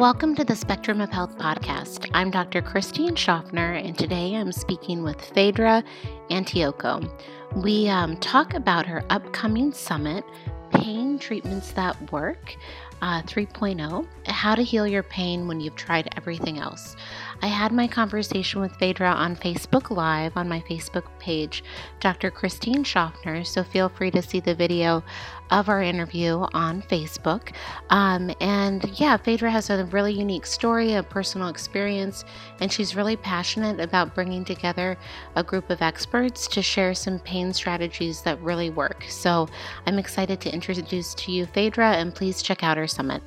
Welcome to the Spectrum of Health podcast. I'm Dr. Christine Schaffner, and today I'm speaking with Phaedra Antioco. We um, talk about her upcoming summit, Pain Treatments That Work uh, 3.0 How to Heal Your Pain When You've Tried Everything Else. I had my conversation with Phaedra on Facebook Live on my Facebook page, Dr. Christine Schaffner. So feel free to see the video of our interview on Facebook. Um, and yeah, Phaedra has a really unique story, a personal experience, and she's really passionate about bringing together a group of experts to share some pain strategies that really work. So I'm excited to introduce to you Phaedra, and please check out our summit.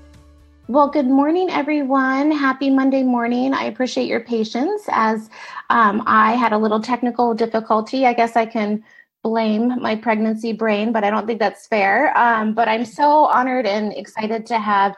Well, good morning, everyone. Happy Monday morning. I appreciate your patience as um, I had a little technical difficulty. I guess I can blame my pregnancy brain, but I don't think that's fair. Um, but I'm so honored and excited to have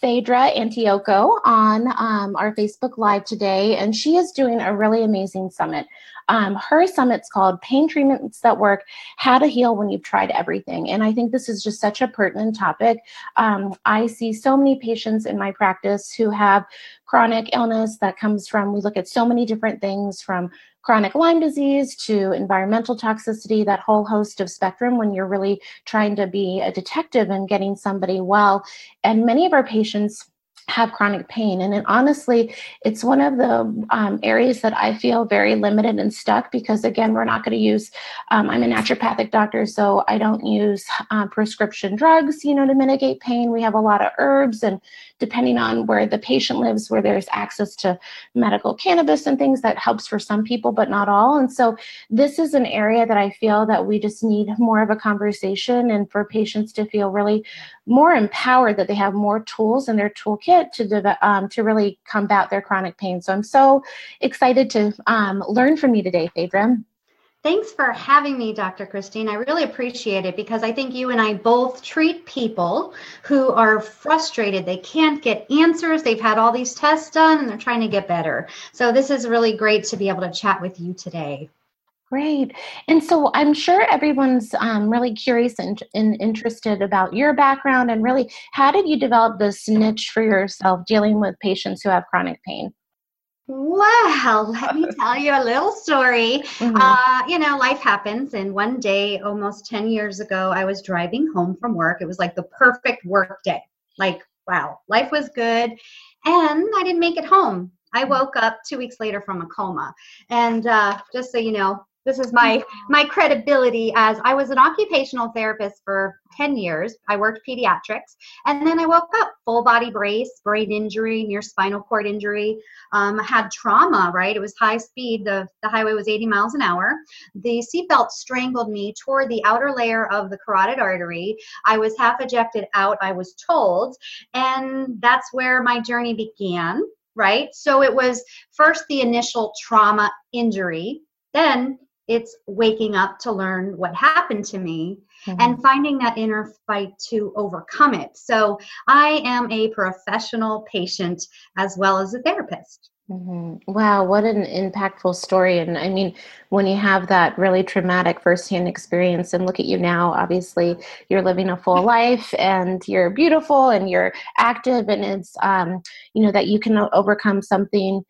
Phaedra Antioco on um, our Facebook Live today, and she is doing a really amazing summit. Um, her summit's called Pain Treatments That Work How to Heal When You've Tried Everything. And I think this is just such a pertinent topic. Um, I see so many patients in my practice who have chronic illness that comes from, we look at so many different things from chronic Lyme disease to environmental toxicity, that whole host of spectrum when you're really trying to be a detective and getting somebody well. And many of our patients have chronic pain. And it, honestly, it's one of the um, areas that I feel very limited and stuck because, again, we're not going to use, um, I'm a naturopathic doctor, so I don't use uh, prescription drugs, you know, to mitigate pain. We have a lot of herbs, and depending on where the patient lives, where there's access to medical cannabis and things, that helps for some people, but not all. And so, this is an area that I feel that we just need more of a conversation and for patients to feel really more empowered that they have more tools in their toolkit to um, to really combat their chronic pain. So I'm so excited to um, learn from you today, Phaedra. Thanks for having me, Dr. Christine. I really appreciate it because I think you and I both treat people who are frustrated. They can't get answers. They've had all these tests done and they're trying to get better. So, this is really great to be able to chat with you today. Great. And so I'm sure everyone's um, really curious and, and, interested about your background and really how did you develop this niche for yourself dealing with patients who have chronic pain? Well, let me tell you a little story. Mm-hmm. Uh, you know, life happens. And one day, almost 10 years ago, I was driving home from work. It was like the perfect work day. Like, wow, life was good. And I didn't make it home. I mm. woke up two weeks later from a coma. And uh, just so you know, this is my my credibility as I was an occupational therapist for 10 years. I worked pediatrics, and then I woke up full body brace, brain injury, near spinal cord injury. Um, had trauma. Right, it was high speed. the The highway was 80 miles an hour. The seatbelt strangled me, tore the outer layer of the carotid artery. I was half ejected out. I was told, and that's where my journey began. Right, so it was first the initial trauma injury, then it's waking up to learn what happened to me mm-hmm. and finding that inner fight to overcome it. So I am a professional patient as well as a therapist. Mm-hmm. Wow, what an impactful story. And I mean, when you have that really traumatic firsthand experience, and look at you now, obviously, you're living a full life and you're beautiful and you're active, and it's, um, you know, that you can overcome something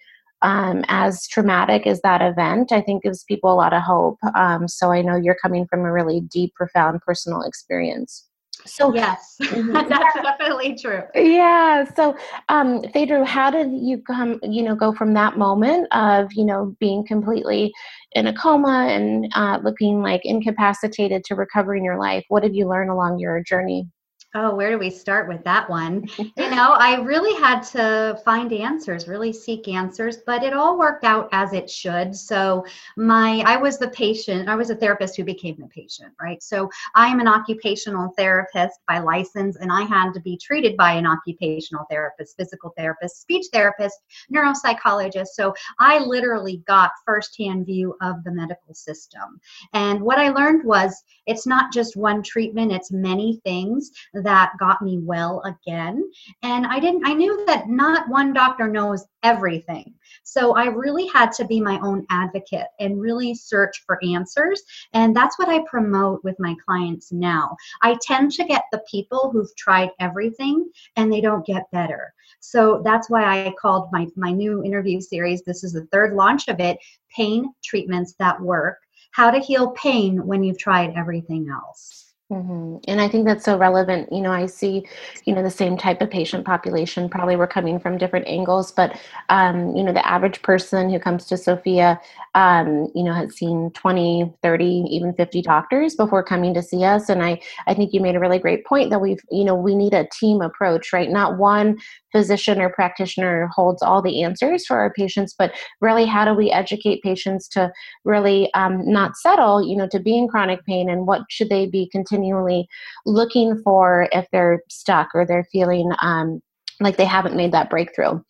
um, as traumatic as that event, I think gives people a lot of hope. Um, so I know you're coming from a really deep, profound personal experience. So yes, mm-hmm. that's definitely true. Yeah. So, um, Phaedra, how did you come? You know, go from that moment of you know being completely in a coma and uh, looking like incapacitated to recovering your life. What did you learn along your journey? Oh, where do we start with that one? you know, I really had to find answers, really seek answers, but it all worked out as it should. So, my I was the patient, I was a therapist who became the patient, right? So, I am an occupational therapist by license and I had to be treated by an occupational therapist, physical therapist, speech therapist, neuropsychologist. So, I literally got firsthand view of the medical system. And what I learned was it's not just one treatment, it's many things that got me well again. And I didn't, I knew that not one doctor knows everything. So I really had to be my own advocate and really search for answers. And that's what I promote with my clients now. I tend to get the people who've tried everything and they don't get better. So that's why I called my, my new interview series, this is the third launch of it, Pain Treatments That Work How to Heal Pain When You've Tried Everything Else. Mm-hmm. And I think that's so relevant. You know, I see, you know, the same type of patient population. Probably we're coming from different angles, but um, you know, the average person who comes to Sophia, um, you know, has seen 20, 30, even 50 doctors before coming to see us. And I, I think you made a really great point that we've, you know, we need a team approach, right? Not one physician or practitioner holds all the answers for our patients, but really, how do we educate patients to really um, not settle, you know, to be in chronic pain, and what should they be continually looking for if they're stuck or they're feeling um, like they haven't made that breakthrough.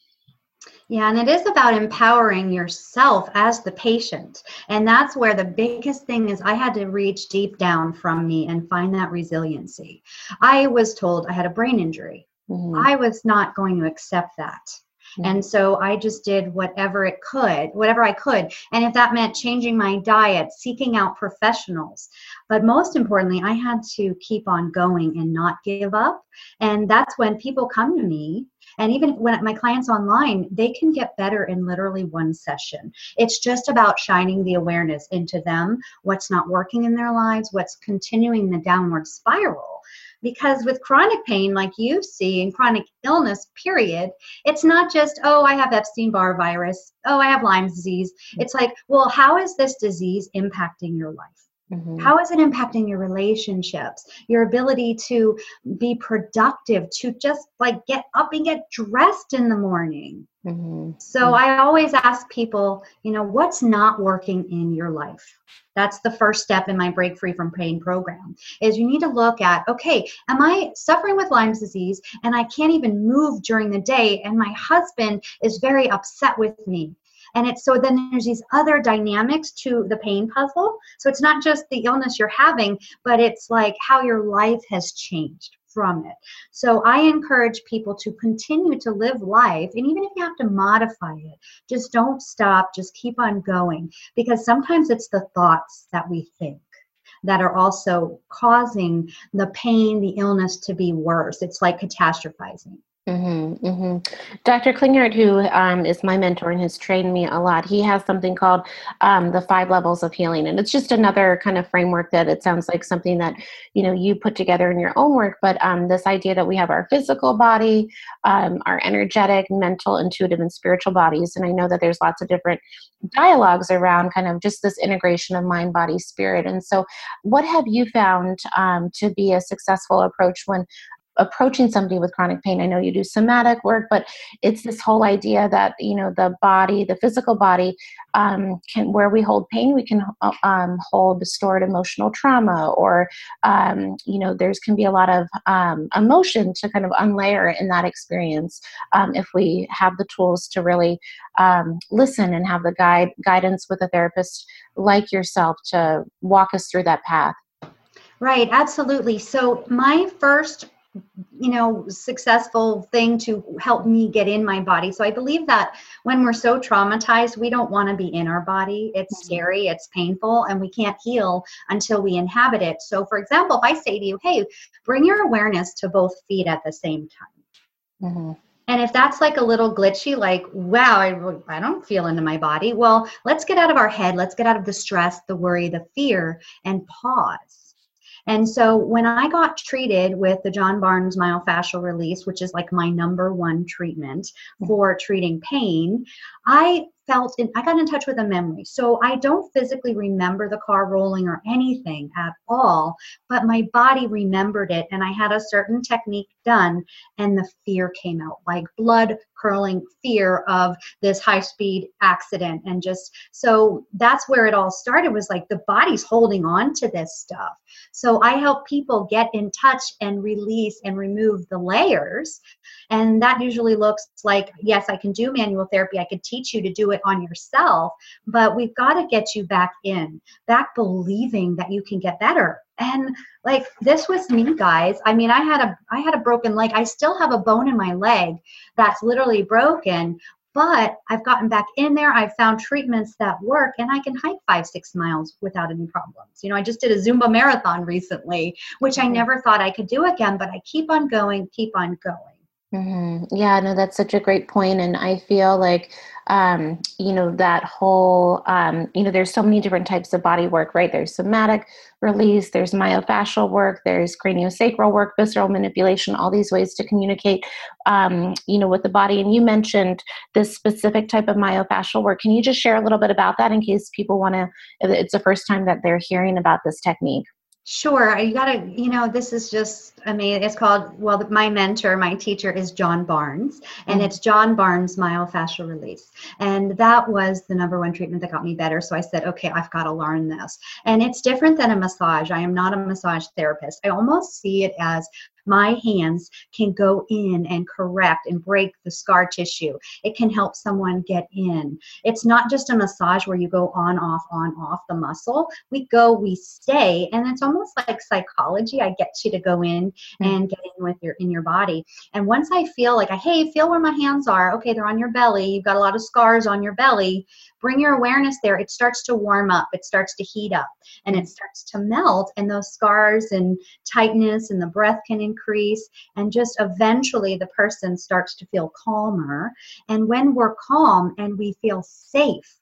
Yeah, and it is about empowering yourself as the patient. And that's where the biggest thing is I had to reach deep down from me and find that resiliency. I was told I had a brain injury. Mm-hmm. I was not going to accept that. And so I just did whatever it could, whatever I could. And if that meant changing my diet, seeking out professionals. But most importantly, I had to keep on going and not give up. And that's when people come to me and even when my clients online, they can get better in literally one session. It's just about shining the awareness into them, what's not working in their lives, what's continuing the downward spiral because with chronic pain like you see in chronic illness period it's not just oh i have epstein-barr virus. Oh i have lyme disease. Mm. It's like well how is this disease impacting your life Mm-hmm. How is it impacting your relationships, your ability to be productive, to just like get up and get dressed in the morning? Mm-hmm. So mm-hmm. I always ask people, you know, what's not working in your life? That's the first step in my Break Free from Pain program. Is you need to look at, okay, am I suffering with Lyme's disease and I can't even move during the day and my husband is very upset with me. And it's so then there's these other dynamics to the pain puzzle. So it's not just the illness you're having, but it's like how your life has changed from it. So I encourage people to continue to live life, and even if you have to modify it, just don't stop, just keep on going. Because sometimes it's the thoughts that we think that are also causing the pain, the illness to be worse. It's like catastrophizing. Mm-hmm, mm-hmm. Dr. Klinghardt, who um, is my mentor and has trained me a lot, he has something called um, the five levels of healing, and it's just another kind of framework that it sounds like something that you know you put together in your own work. But um, this idea that we have our physical body, um, our energetic, mental, intuitive, and spiritual bodies, and I know that there's lots of different dialogues around kind of just this integration of mind, body, spirit. And so, what have you found um, to be a successful approach when approaching somebody with chronic pain i know you do somatic work but it's this whole idea that you know the body the physical body um, can where we hold pain we can uh, um, hold stored emotional trauma or um, you know there's can be a lot of um, emotion to kind of unlayer in that experience um, if we have the tools to really um, listen and have the guide guidance with a therapist like yourself to walk us through that path Right, absolutely. So, my first you know successful thing to help me get in my body so i believe that when we're so traumatized we don't want to be in our body it's mm-hmm. scary it's painful and we can't heal until we inhabit it so for example if i say to you hey bring your awareness to both feet at the same time mm-hmm. And if that's like a little glitchy, like, wow, I, I don't feel into my body, well, let's get out of our head. Let's get out of the stress, the worry, the fear, and pause and so when I got treated with the John Barnes myofascial release, which is like my number one treatment mm. for treating pain, I felt in, I got in touch with a memory. So I don't physically remember the car rolling or anything at all, but my body remembered it and I had a certain technique done and the fear came out like blood curling fear of this high speed accident and just so that's where it all started was like the body's holding on to this stuff. So I help people get in touch and release and remove the layers and that usually looks like yes, I can do manual therapy. I could teach you to do it it on yourself, but we've got to get you back in, back believing that you can get better and like this was me guys i mean i had a i had a broken leg i still have a bone in my leg that's literally broken but I've gotten back in there. I've found treatments that work and I can hike five, six miles without any problems. You know, I just did a Zumba marathon recently, which I mm-hmm. never thought I could do again, but I keep on going, keep on going. Mm-hmm. Yeah, no, that's such a great point, and I feel like um, you know that whole um, you know there's so many different types of body work, right? There's somatic release, there's myofascial work, there's craniosacral work, visceral manipulation, all these ways to communicate, um, you know, with the body. And you mentioned this specific type of myofascial work. Can you just share a little bit about that in case people want to? It's the first time that they're hearing about this technique. Sure. You got to, you know, this is just, I mean, it's called, well, my mentor, my teacher is John Barnes, and mm it's John Barnes myofascial release. And that was the number one treatment that got me better. So I said, okay, I've got to learn this. And it's different than a massage. I am not a massage therapist. I almost see it as my hands can go in and correct and break the scar tissue. It can help someone get in. It's not just a massage where you go on, off, on, off the muscle. We go, we stay, and it's almost like psychology. I get you to go in mm-hmm. and get in with your in your body. And once I feel like, I, hey, feel where my hands are. Okay, they're on your belly. You've got a lot of scars on your belly bring your awareness there, it starts to warm up, it starts to heat up, and it starts to melt, and those scars and tightness and the breath can increase, and just eventually the person starts to feel calmer. And when we're calm and we feel safe,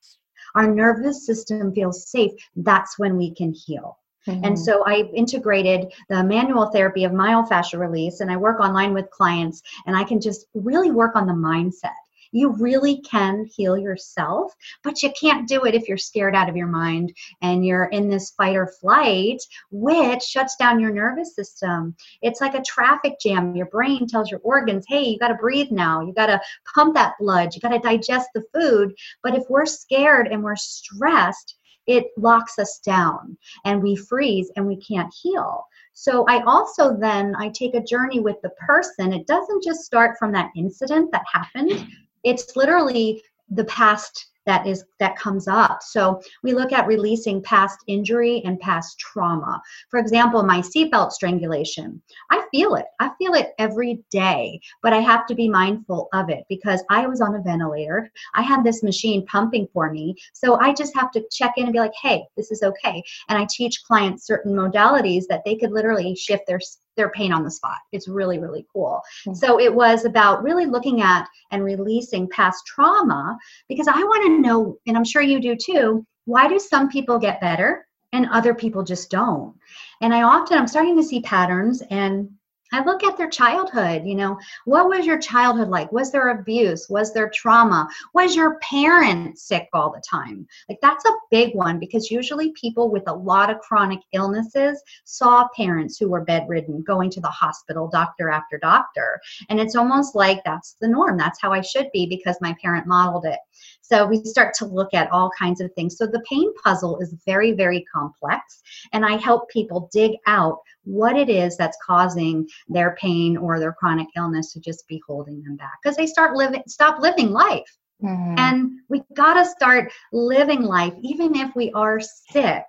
our nervous system feels safe, that's when we can heal. Mm-hmm. And so I integrated the manual therapy of myofascial release, and I work online with clients, and I can just really work on the mindset you really can heal yourself, but you can't do it if you're scared out of your mind and you're in this fight or flight, which shuts down your nervous system. It's like a traffic jam. Your brain tells your organs, hey, you got to breathe now. You got to pump that blood. You got to digest the food. But if we're scared and we're stressed, it locks us down and we freeze and we can't heal. So I also then I take a journey with the person. It doesn't just start from that incident that happened it's literally the past that is that comes up. So we look at releasing past injury and past trauma. For example my seatbelt strangulation. I feel it. I feel it every day but i have to be mindful of it because i was on a ventilator. I had this machine pumping for me. So i just have to check in and be like hey this is okay. And i teach clients certain modalities that they could literally shift their their pain on the spot. It's really, really cool. Mm-hmm. So it was about really looking at and releasing past trauma because I want to know, and I'm sure you do too, why do some people get better and other people just don't? And I often, I'm starting to see patterns and I look at their childhood, you know, what was your childhood like? Was there abuse? Was there trauma? Was your parent sick all the time? Like that's a big one because usually people with a lot of chronic illnesses saw parents who were bedridden going to the hospital, doctor after doctor. And it's almost like that's the norm. That's how I should be because my parent modeled it. So we start to look at all kinds of things. So the pain puzzle is very, very complex. And I help people dig out what it is that's causing their pain or their chronic illness to just be holding them back because they start living stop living life mm-hmm. and we got to start living life even if we are sick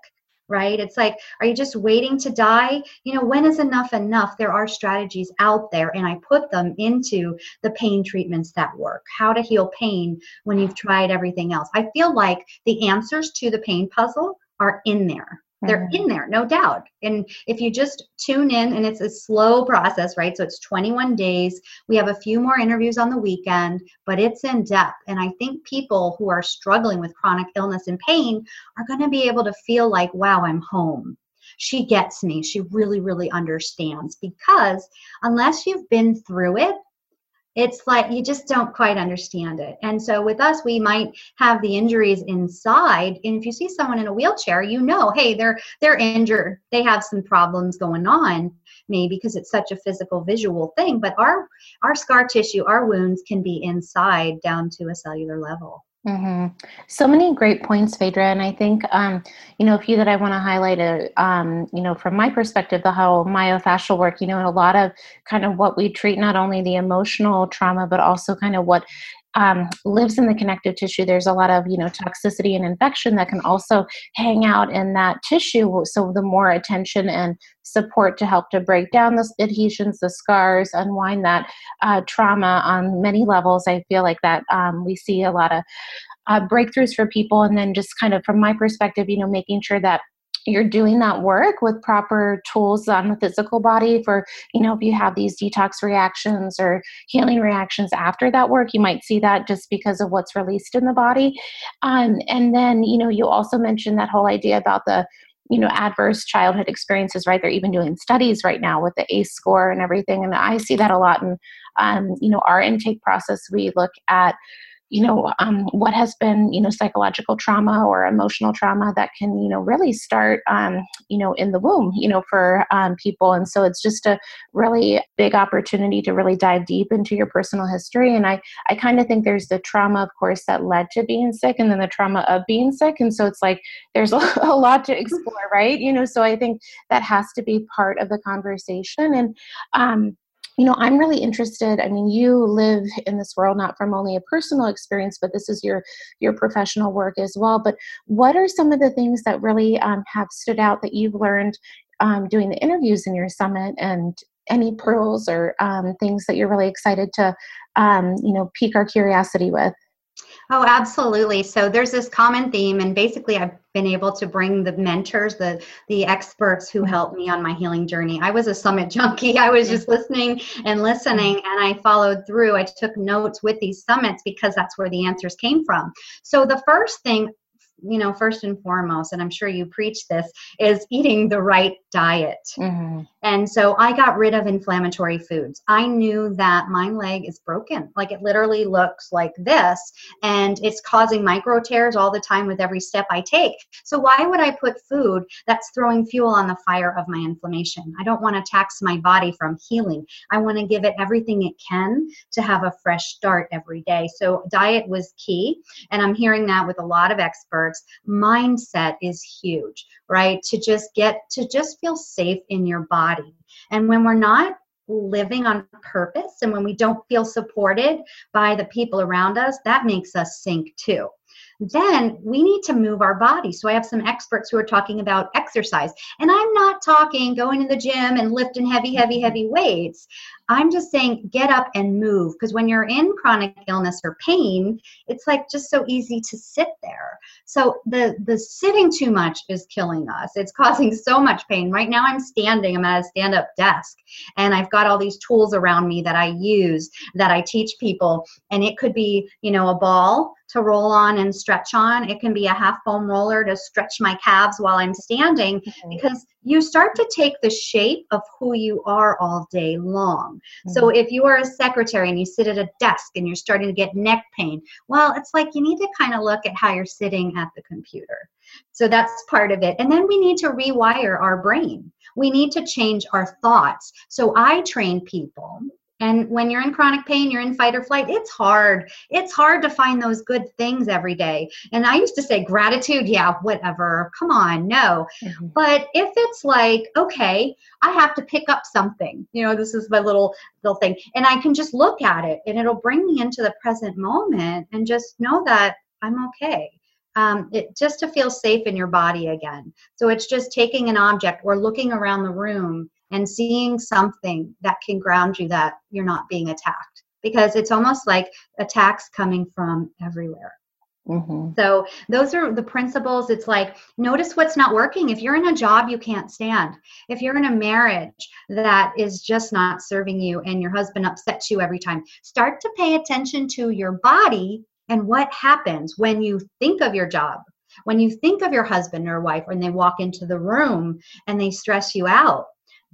right? It's like are you just waiting to die? You know when is enough enough? There are strategies out there and i put them into the pain treatments that work. How to heal pain when you've tried everything else. I feel like the answers to the pain puzzle are in there they're mm. in there, no doubt. And if you just tune in, and it's a slow process, right? So it's 21 days. We have a few more interviews on the weekend, but it's in depth. And I think people who are struggling with chronic illness and pain are going to be able to feel like, wow, I'm home. She gets me. She really, really understands. Because unless you've been through it, it's like you just don't quite understand it. And so with us, we might have the injuries inside. And if you see someone in a wheelchair, you know, hey, they're they're injured. They have some problems going on, maybe because it's such a physical visual thing. But our our scar tissue, our wounds can be inside down to a cellular level. Mm-hmm. So many great points, Phaedra, and I think um, you know a few that I want to highlight. Uh, um, you know, from my perspective, the whole myofascial work. You know, and a lot of kind of what we treat, not only the emotional trauma, but also kind of what um, lives in the connective tissue, there's a lot of you know toxicity and infection that can also hang out in that tissue. So the more attention and support to help to break down the adhesions, the scars, unwind that uh, trauma on many levels. I feel like that um, we see a lot of uh, breakthroughs for people, and then just kind of from my perspective, you know, making sure that you're doing that work with proper tools on the physical body for you know if you have these detox reactions or healing reactions after that work you might see that just because of what's released in the body. Um, and then you know you also mentioned that whole idea about the you know adverse childhood experiences right? They're even doing studies right now with the ace score and everything and i see that a lot in um, you know our intake process. We look at you know um, what has been you know psychological trauma or emotional trauma that can you know really start um, you know in the womb you know for um, people. And so it's just a really big opportunity to really dive deep into your personal history. And i i kind of think there's the trauma of course that led to being sick and then the trauma of being sick. And so it's like there's a, a lot to explore right? You know so i think that has to be part of the conversation. And um you know i'm really interested i mean you live in this world not from only a personal experience but this is your your professional work as well but what are some of the things that really um, have stood out that you've learned um, doing the interviews in your summit and any pearls or um, things that you're really excited to um, you know pique our curiosity with Oh, absolutely. So there's this common theme, and basically, I've been able to bring the mentors, the the experts who helped me on my healing journey. I was a summit junkie. I was just listening and listening, and I followed through. I took notes with these summits because that's where the answers came from. So the first thing you know, first and foremost, and I'm sure you preach this, is eating the right diet. Mm-hmm. And so I got rid of inflammatory foods. I knew that my leg is broken. Like it literally looks like this, and it's causing micro tears all the time with every step I take. So why would I put food that's throwing fuel on the fire of my inflammation? I don't want to tax my body from healing. I want to give it everything it can to have a fresh start every day. So diet was key. And I'm hearing that with a lot of experts mindset is huge right to just get to just feel safe in your body and when we're not living on purpose and when we don't feel supported by the people around us that makes us sink too then we need to move our body. So I have some experts who are talking about exercise. And I'm not talking going to the gym and lifting heavy, heavy, heavy weights. I'm just saying get up and move because when you're in chronic illness or pain, it's like just so easy to sit there. So the the sitting too much is killing us. It's causing so much pain. Right now I'm standing, I'm at a stand-up desk and I've got all these tools around me that I use that I teach people and it could be, you know, a ball to roll on and stretch on. It can be a half foam roller to stretch my calves while I'm standing mm-hmm. because you start to take the shape of who you are all day long. Mm-hmm. So if you are a secretary and you sit at a desk and you're starting to get neck pain, well, it's like you need to kind of look at how you're sitting at the computer. So that's part of it. And then we need to rewire our brain. We need to change our thoughts. So I train people and when you're in chronic pain, you're in fight or flight, it's hard. It's hard to find those good things every day. And I used to say gratitude, yeah, whatever. Come on, no. Mm-hmm. But if it's like, okay, I have to pick up something, you know, this is my little little thing, and I can just look at it and it'll bring me into the present moment and just know that I'm okay. Um, it just to feel safe in your body again. So it's just taking an object or looking around the room and seeing something that can ground you that you're not being attacked because it's almost like attacks coming from everywhere. Mm-hmm. So those are the principles. It's like notice what's not working. If you're in a job you can't stand, if you're in a marriage that is just not serving you and your husband upsets you every time, start to pay attention to your body and what happens when you think of your job, when you think of your husband or wife when they walk into the room and they stress you out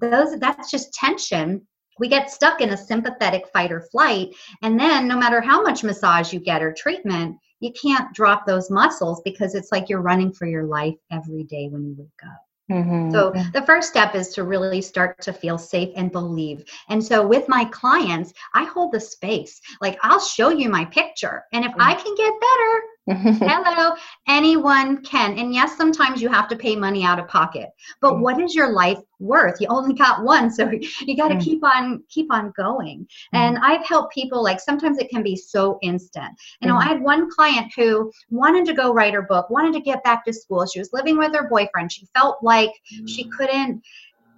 those that's just tension we get stuck in a sympathetic fight or flight and then no matter how much massage you get or treatment you can't drop those muscles because it's like you're running for your life every day when you wake up Mm-hmm. So the first step is to really start to feel safe and believe. And so with my clients, I hold the space. Like I'll show you my picture. And if mm-hmm. I can get better, Hello, anyone can. And yes, sometimes you have to pay money out of pocket. But mm. what is your life worth? You only got one, so you got to mm. keep on keep on going. Mm. And I've helped people like sometimes it can be so instant. You know, I had one client who wanted to go write her book, wanted to get back to school. She was living with her boyfriend. She felt like she couldn't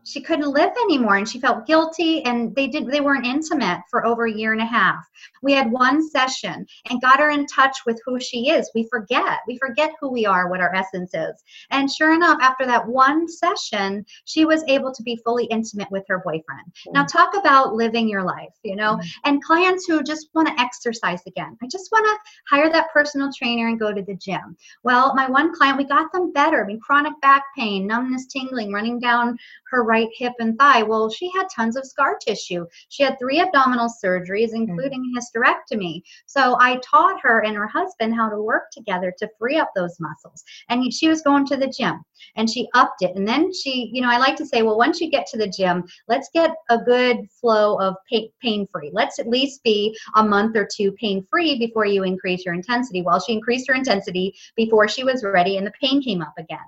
she couldn't live anymore and she felt guilty and they did they weren't intimate for over a year and a half. We had one session and got her in touch with who she is. We forget we forget who we are what our essence is. And sure enough after that one session she was able to be fully intimate with her boyfriend. Mm-hmm. now talk about living your life you know? Mm-hmm. and clients who just want to exercise again. I just want to hire that personal trainer and go to the gym. Well my one client we got them better. I mean chronic back pain numbness tingling running down her right hip and thigh. Well, she had tons of scar tissue. She had three abdominal surgeries, mm. including mm-hmm. hysterectomy. So I taught her and her husband how to work together to free up those muscles. And she was going to the gym and she upped it. And then she, you know, I like to say, well, once you get to the gym, let's get a good flow of pain free. Let's at least be a month or two pain free before you increase your intensity. Well, she increased her intensity before she was ready and the pain came up again.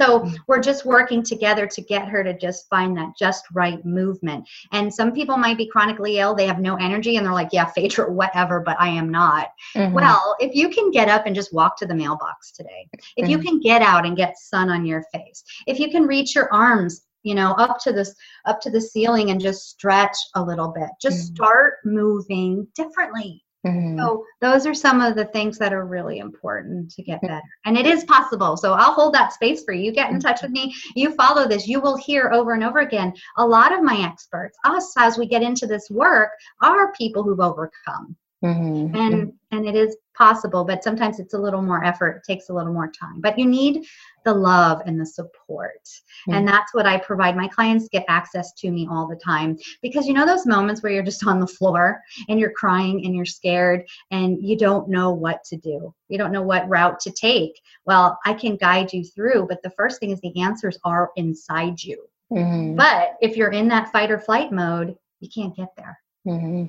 So mm. we're just working together to get her to just find that just right movement. And some people might be chronically ill, they have no energy, and they're like, yeah, Phaedra, whatever, but I am not. Mm-hmm. Well, if you can get up and just walk to the mailbox today, if mm-hmm. you can get out and get sun on your face, if you can reach your arms you know up to this up to the ceiling and just stretch a little bit just mm-hmm. start moving differently Mm-hmm. So those are some of the things that are really important to get mm-hmm. better. And it is possible. So I'll hold that space for you. You get in touch with me, you follow this, you will hear over and over again. A lot of my experts, us as we get into this work, are people who've overcome. Mm-hmm. And and it is possible, but sometimes it's a little more effort, it takes a little more time. But you need the love and the support. Mm-hmm. And that's what I provide. My clients get access to me all the time because you know those moments where you're just on the floor and you're crying and you're scared and you don't know what to do. You don't know what route to take. Well, I can guide you through, but the first thing is the answers are inside you. Mm-hmm. But if you're in that fight or flight mode, you can't get there. Mm-hmm.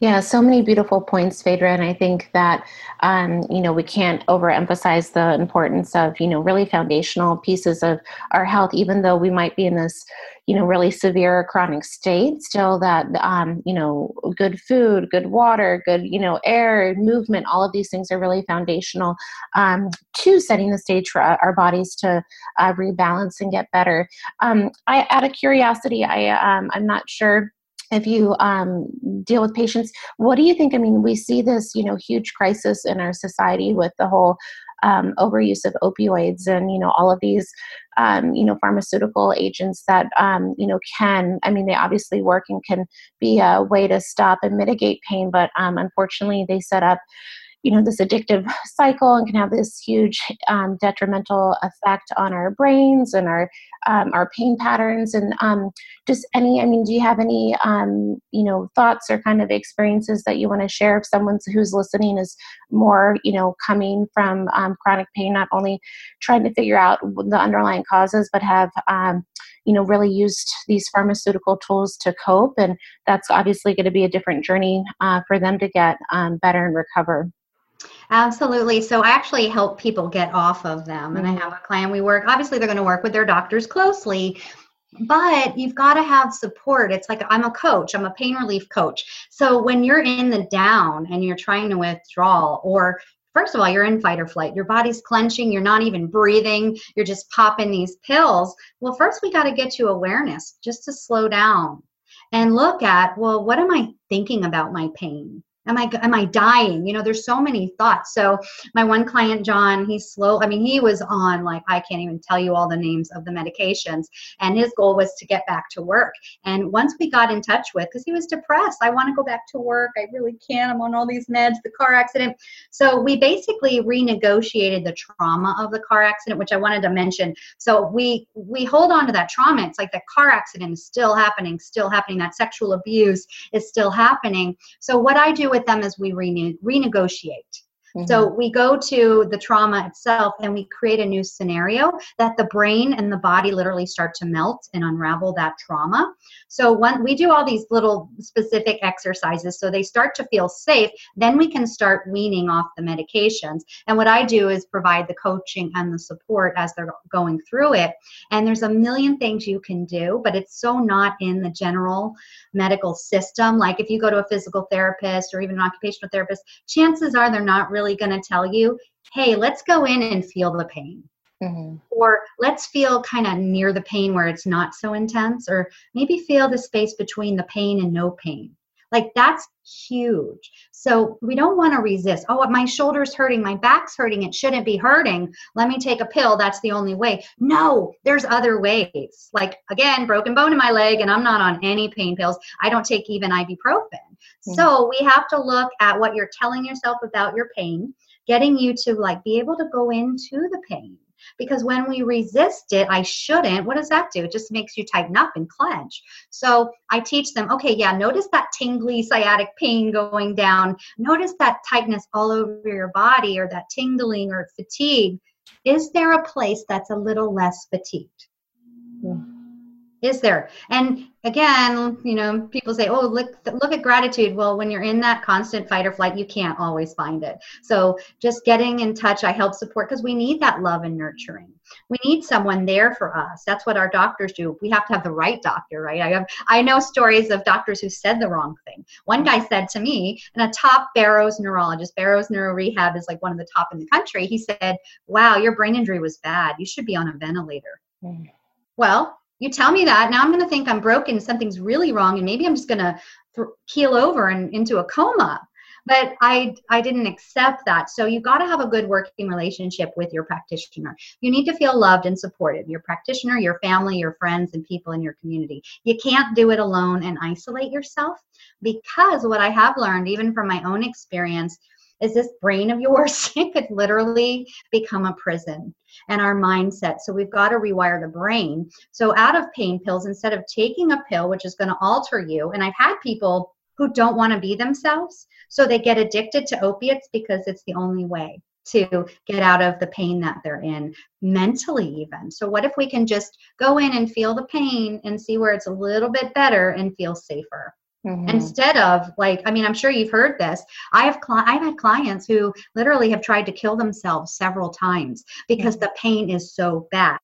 Yeah, so many beautiful points, Phaedra, and I think that um, you know we can't overemphasize the importance of you know really foundational pieces of our health, even though we might be in this you know really severe chronic state. Still, that um, you know good food, good water, good you know air, movement, all of these things are really foundational um, to setting the stage for our bodies to uh, rebalance and get better. Um, I, out of curiosity, I um, I'm not sure if you um, deal with patients. What do you think? I mean we see this you know huge crisis in our society with the whole um, overuse of opioids and you know all of these um, you know pharmaceutical agents that um, you know can i mean they obviously work and can be a way to stop and mitigate pain but um, unfortunately they set up you know this addictive cycle and can have this huge um, detrimental effect on our brains and our um, our pain patterns. And um, just any i mean do you have any um, you know thoughts or kind of experiences that you want to share if someone who's listening is more you know coming from um, chronic pain not only trying to figure out the underlying causes but have um, you know really used these pharmaceutical tools to cope? And that's obviously going to be a different journey uh, for them to get better and recover Absolutely. So I actually help people get off of them. And I mm-hmm. have a client we work, obviously, they're going to work with their doctors closely, but you've got to have support. It's like I'm a coach, I'm a pain relief coach. So when you're in the down and you're trying to withdraw, or first of all, you're in fight or flight, your body's clenching, you're not even breathing, you're just popping these pills. Well, first, we got to get you awareness just to slow down and look at, well, what am I thinking about my pain? Am i am i dying? You know there's so many thoughts. So my one client john he's slow i mean he was on like i can't even tell you all the names of the medications and his goal was to get back to work. And once we got in touch with because he was depressed i want to go back to work i really can't i'm on all these meds the car accident. So we basically renegotiated the trauma of the car accident which i wanted to mention. So we we hold on to that trauma. It's like the car accident is still happening still happening that sexual abuse is still happening. So what i do with them as we rene- renegotiate. Mm-hmm. So we go to the trauma itself and we create a new scenario that the brain and the body literally start to melt and unravel that trauma. So when we do all these little specific exercises so they start to feel safe, then we can start weaning off the medications. And what I do is provide the coaching and the support as they're going through it. And there's a million things you can do, but it's so not in the general medical system. Like if you go to a physical therapist or even an occupational therapist, chances are they're not really going to tell you, hey, let's go in and feel the pain. Mm-hmm. Or let's feel kind of near the pain where it's not so intense, or maybe feel the space between the pain and no pain. Like that's huge. So we don't want to resist. Oh, my shoulder's hurting, my back's hurting, it shouldn't be hurting. Let me take a pill. That's the only way. No, there's other ways. Like again, broken bone in my leg, and I'm not on any pain pills. I don't take even ibuprofen. Mm-hmm. So we have to look at what you're telling yourself about your pain, getting you to like be able to go into the pain because when we resist it, I shouldn't, what does that do? It just makes you tighten up and clench. So I teach them, okay, yeah, notice that tingly sciatic pain going down. Notice that tightness all over your body or that tingling or fatigue. Is there a place that's a little less fatigued? Is there? And again, you know, people say, "Oh, look look at gratitude." Well, when you're in that constant fight or flight, you can't always find it. So, just getting in touch, I help support because we need that love and nurturing. We need someone there for us. That's what our doctors do. We have to have the right doctor, right? I have I know stories of doctors who said the wrong thing. One guy said to me, and a top Barrows neurologist, Barrows Neuro Rehab is like one of the top in the country. He said, "Wow, your brain injury was bad. You should be on a ventilator." Mm. Well, you tell me that now i'm going to think i'm broken something's really wrong and maybe i'm just going to th- keel over and into a coma. But i i didn't accept that. So you got to have a good working relationship with your practitioner. You need to feel loved and supported your practitioner your family your friends and people in your community. You can't do it alone and isolate yourself because what i have learned even from my own experience is this brain of yours? It could literally become a prison and our mindset. So we've got to rewire the brain. So out of pain pills instead of taking a pill which is going to alter you and i've had people who don't want to be themselves so they get addicted to opiates because it's the only way to get out of the pain that they're in mentally even. So what if we can just go in and feel the pain and see where it's a little bit better and feel safer Mm-hmm. Instead of like, I mean, I'm sure you've heard this. I have cli- I've had clients who literally have tried to kill themselves several times because mm-hmm. the pain is so bad.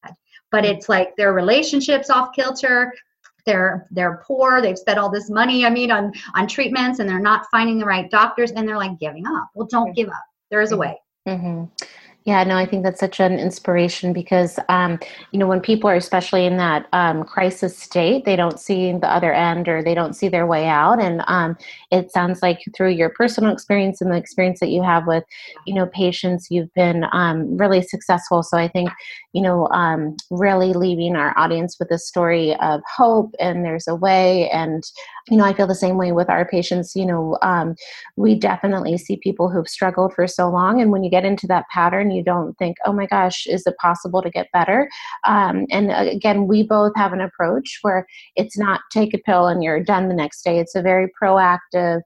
But mm-hmm. it's like their relationships off kilter. They're they're poor. They've spent all this money. I mean, on on treatments, and they're not finding the right doctors, and they're like giving up. Well, don't mm-hmm. give up. There is a way. Yeah, no, I think that's such an inspiration because, um, you know, when people are especially in that um, crisis state, they don't see the other end or they don't see their way out. And um, it sounds like through your personal experience and the experience that you have with, you know, patients, you've been um, really successful. So I think, you know, um, really leaving our audience with a story of hope and there's a way. And, you know, I feel the same way with our patients. You know, um, we definitely see people who've struggled for so long. And when you get into that pattern, you don't think, oh my gosh, is it possible to get better? Um, and uh, again, we both have an approach where it's not take a pill and you're done the next day. It's a very proactive,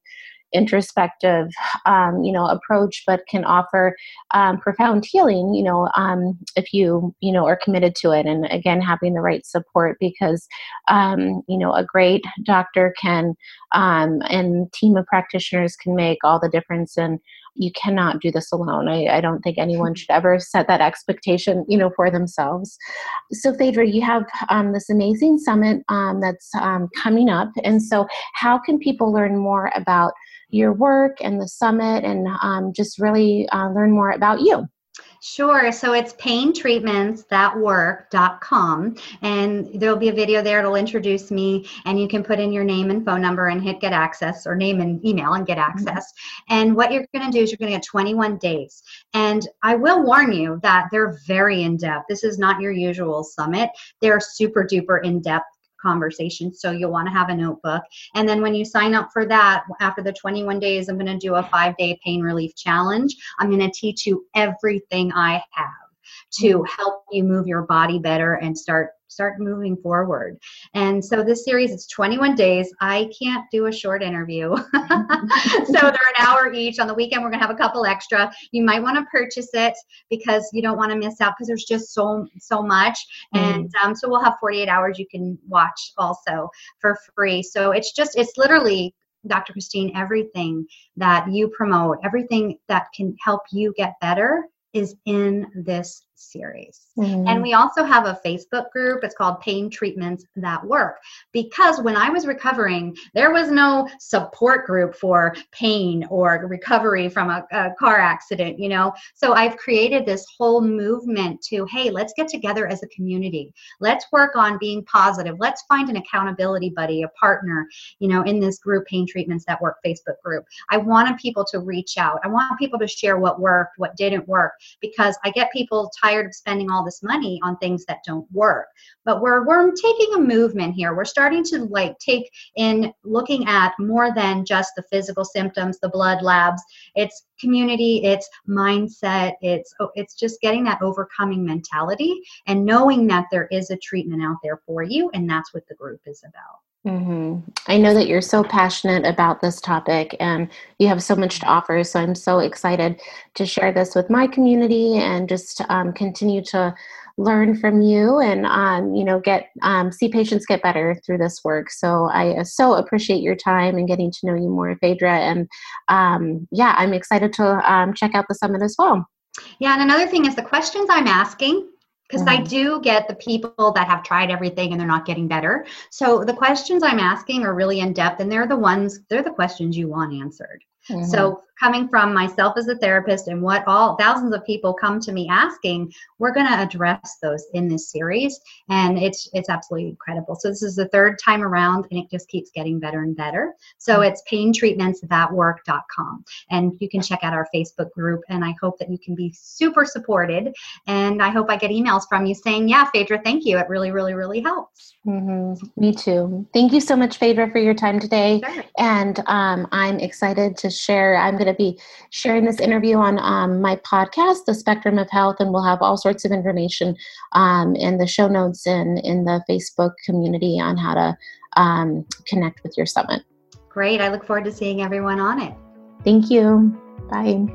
introspective um, you know approach but can offer um, profound healing you know um, if you you know are committed to it and again having the right support because um, you know a great doctor can um, and team of practitioners can make all the difference and you cannot do this alone. I, I don't think anyone should ever set that expectation you know for themselves. So phaedra you have um, this amazing summit that's coming up. And so how can people learn more about your work and the summit and um, just really uh, learn more about you. Sure. So it's paintreatmentsthatwork.com. And there'll be a video there. It'll introduce me, and you can put in your name and phone number and hit get access or name and email and get mm-hmm. access. Mm-hmm. And what you're going to do is you're going to get 21 days. And I will warn you that they're very in depth. This is not your usual summit, they're super duper in depth conversation. So you'll want to have a notebook. And then when you sign up for that, after the 21 days, I'm going to do a five day pain relief challenge. I'm going to teach you everything I have to mm-hmm. help you move your body better and start start moving forward. And so this series, it's 21 days. I can't do a short interview. so they're an hour each. On the weekend, we're gonna have a couple extra. You might want to purchase it because you don't want to miss out because there's just so so much. Mm. And um, so we'll have 48 hours you can watch also for free. So it's just it's literally Dr. Christine, everything that you promote, everything that can help you get better is in this series. Mm-hmm. And we also have a Facebook group. It's called Pain Treatments That Work. Because when I was recovering, there was no support group for pain or recovery from a, a car accident, you know. So I've created this whole movement to, hey, let's get together as a community. Let's work on being positive. Let's find an accountability buddy, a partner, you know, in this group, Pain Treatments That Work Facebook group. I wanted people to reach out. I want people to share what worked, what didn't work, because I get people tired tired of spending all this money on things that don't work. But we're we're taking a movement here. We're starting to like take in looking at more than just the physical symptoms, the blood labs. It's community, it's mindset, it's oh, it's just getting that overcoming mentality and knowing that there is a treatment out there for you, and that's what the group is about. Mm-hmm. I know that you're so passionate about this topic and you have so much to offer. So I'm so excited to share this with my community and just um, continue to learn from you and um, you know get um, see patients get better through this work. So I uh, so appreciate your time and getting to know you more, Phaedra. And um, yeah, I'm excited to um, check out the summit as well. Yeah, and another thing is the questions I'm asking because mm. I do get the people that have tried everything and they're not getting better. So the questions I'm asking are really in depth and they're the ones, they're the questions you want answered. Mm-hmm. So coming from myself as a therapist and what all thousands of people come to me asking, we're going to address those in this series, and it's it's absolutely incredible. So this is the third time around, and it just keeps getting better and better. So mm-hmm. it's paintreatmentsthatwork.com, and you can check out our Facebook group. And I hope that you can be super supported, and I hope I get emails from you saying, "Yeah, Phaedra, thank you. It really, really, really helps." Mm-hmm. Me too. Thank you so much, Phaedra, for your time today, sure. and um, I'm excited to share. I'm going to be sharing this interview on um, my podcast, The Spectrum of Health, and we'll have all sorts of information um, in the show notes and in the Facebook community on how to um, connect with your summit. Great. I look forward to seeing everyone on it. Thank you. Bye.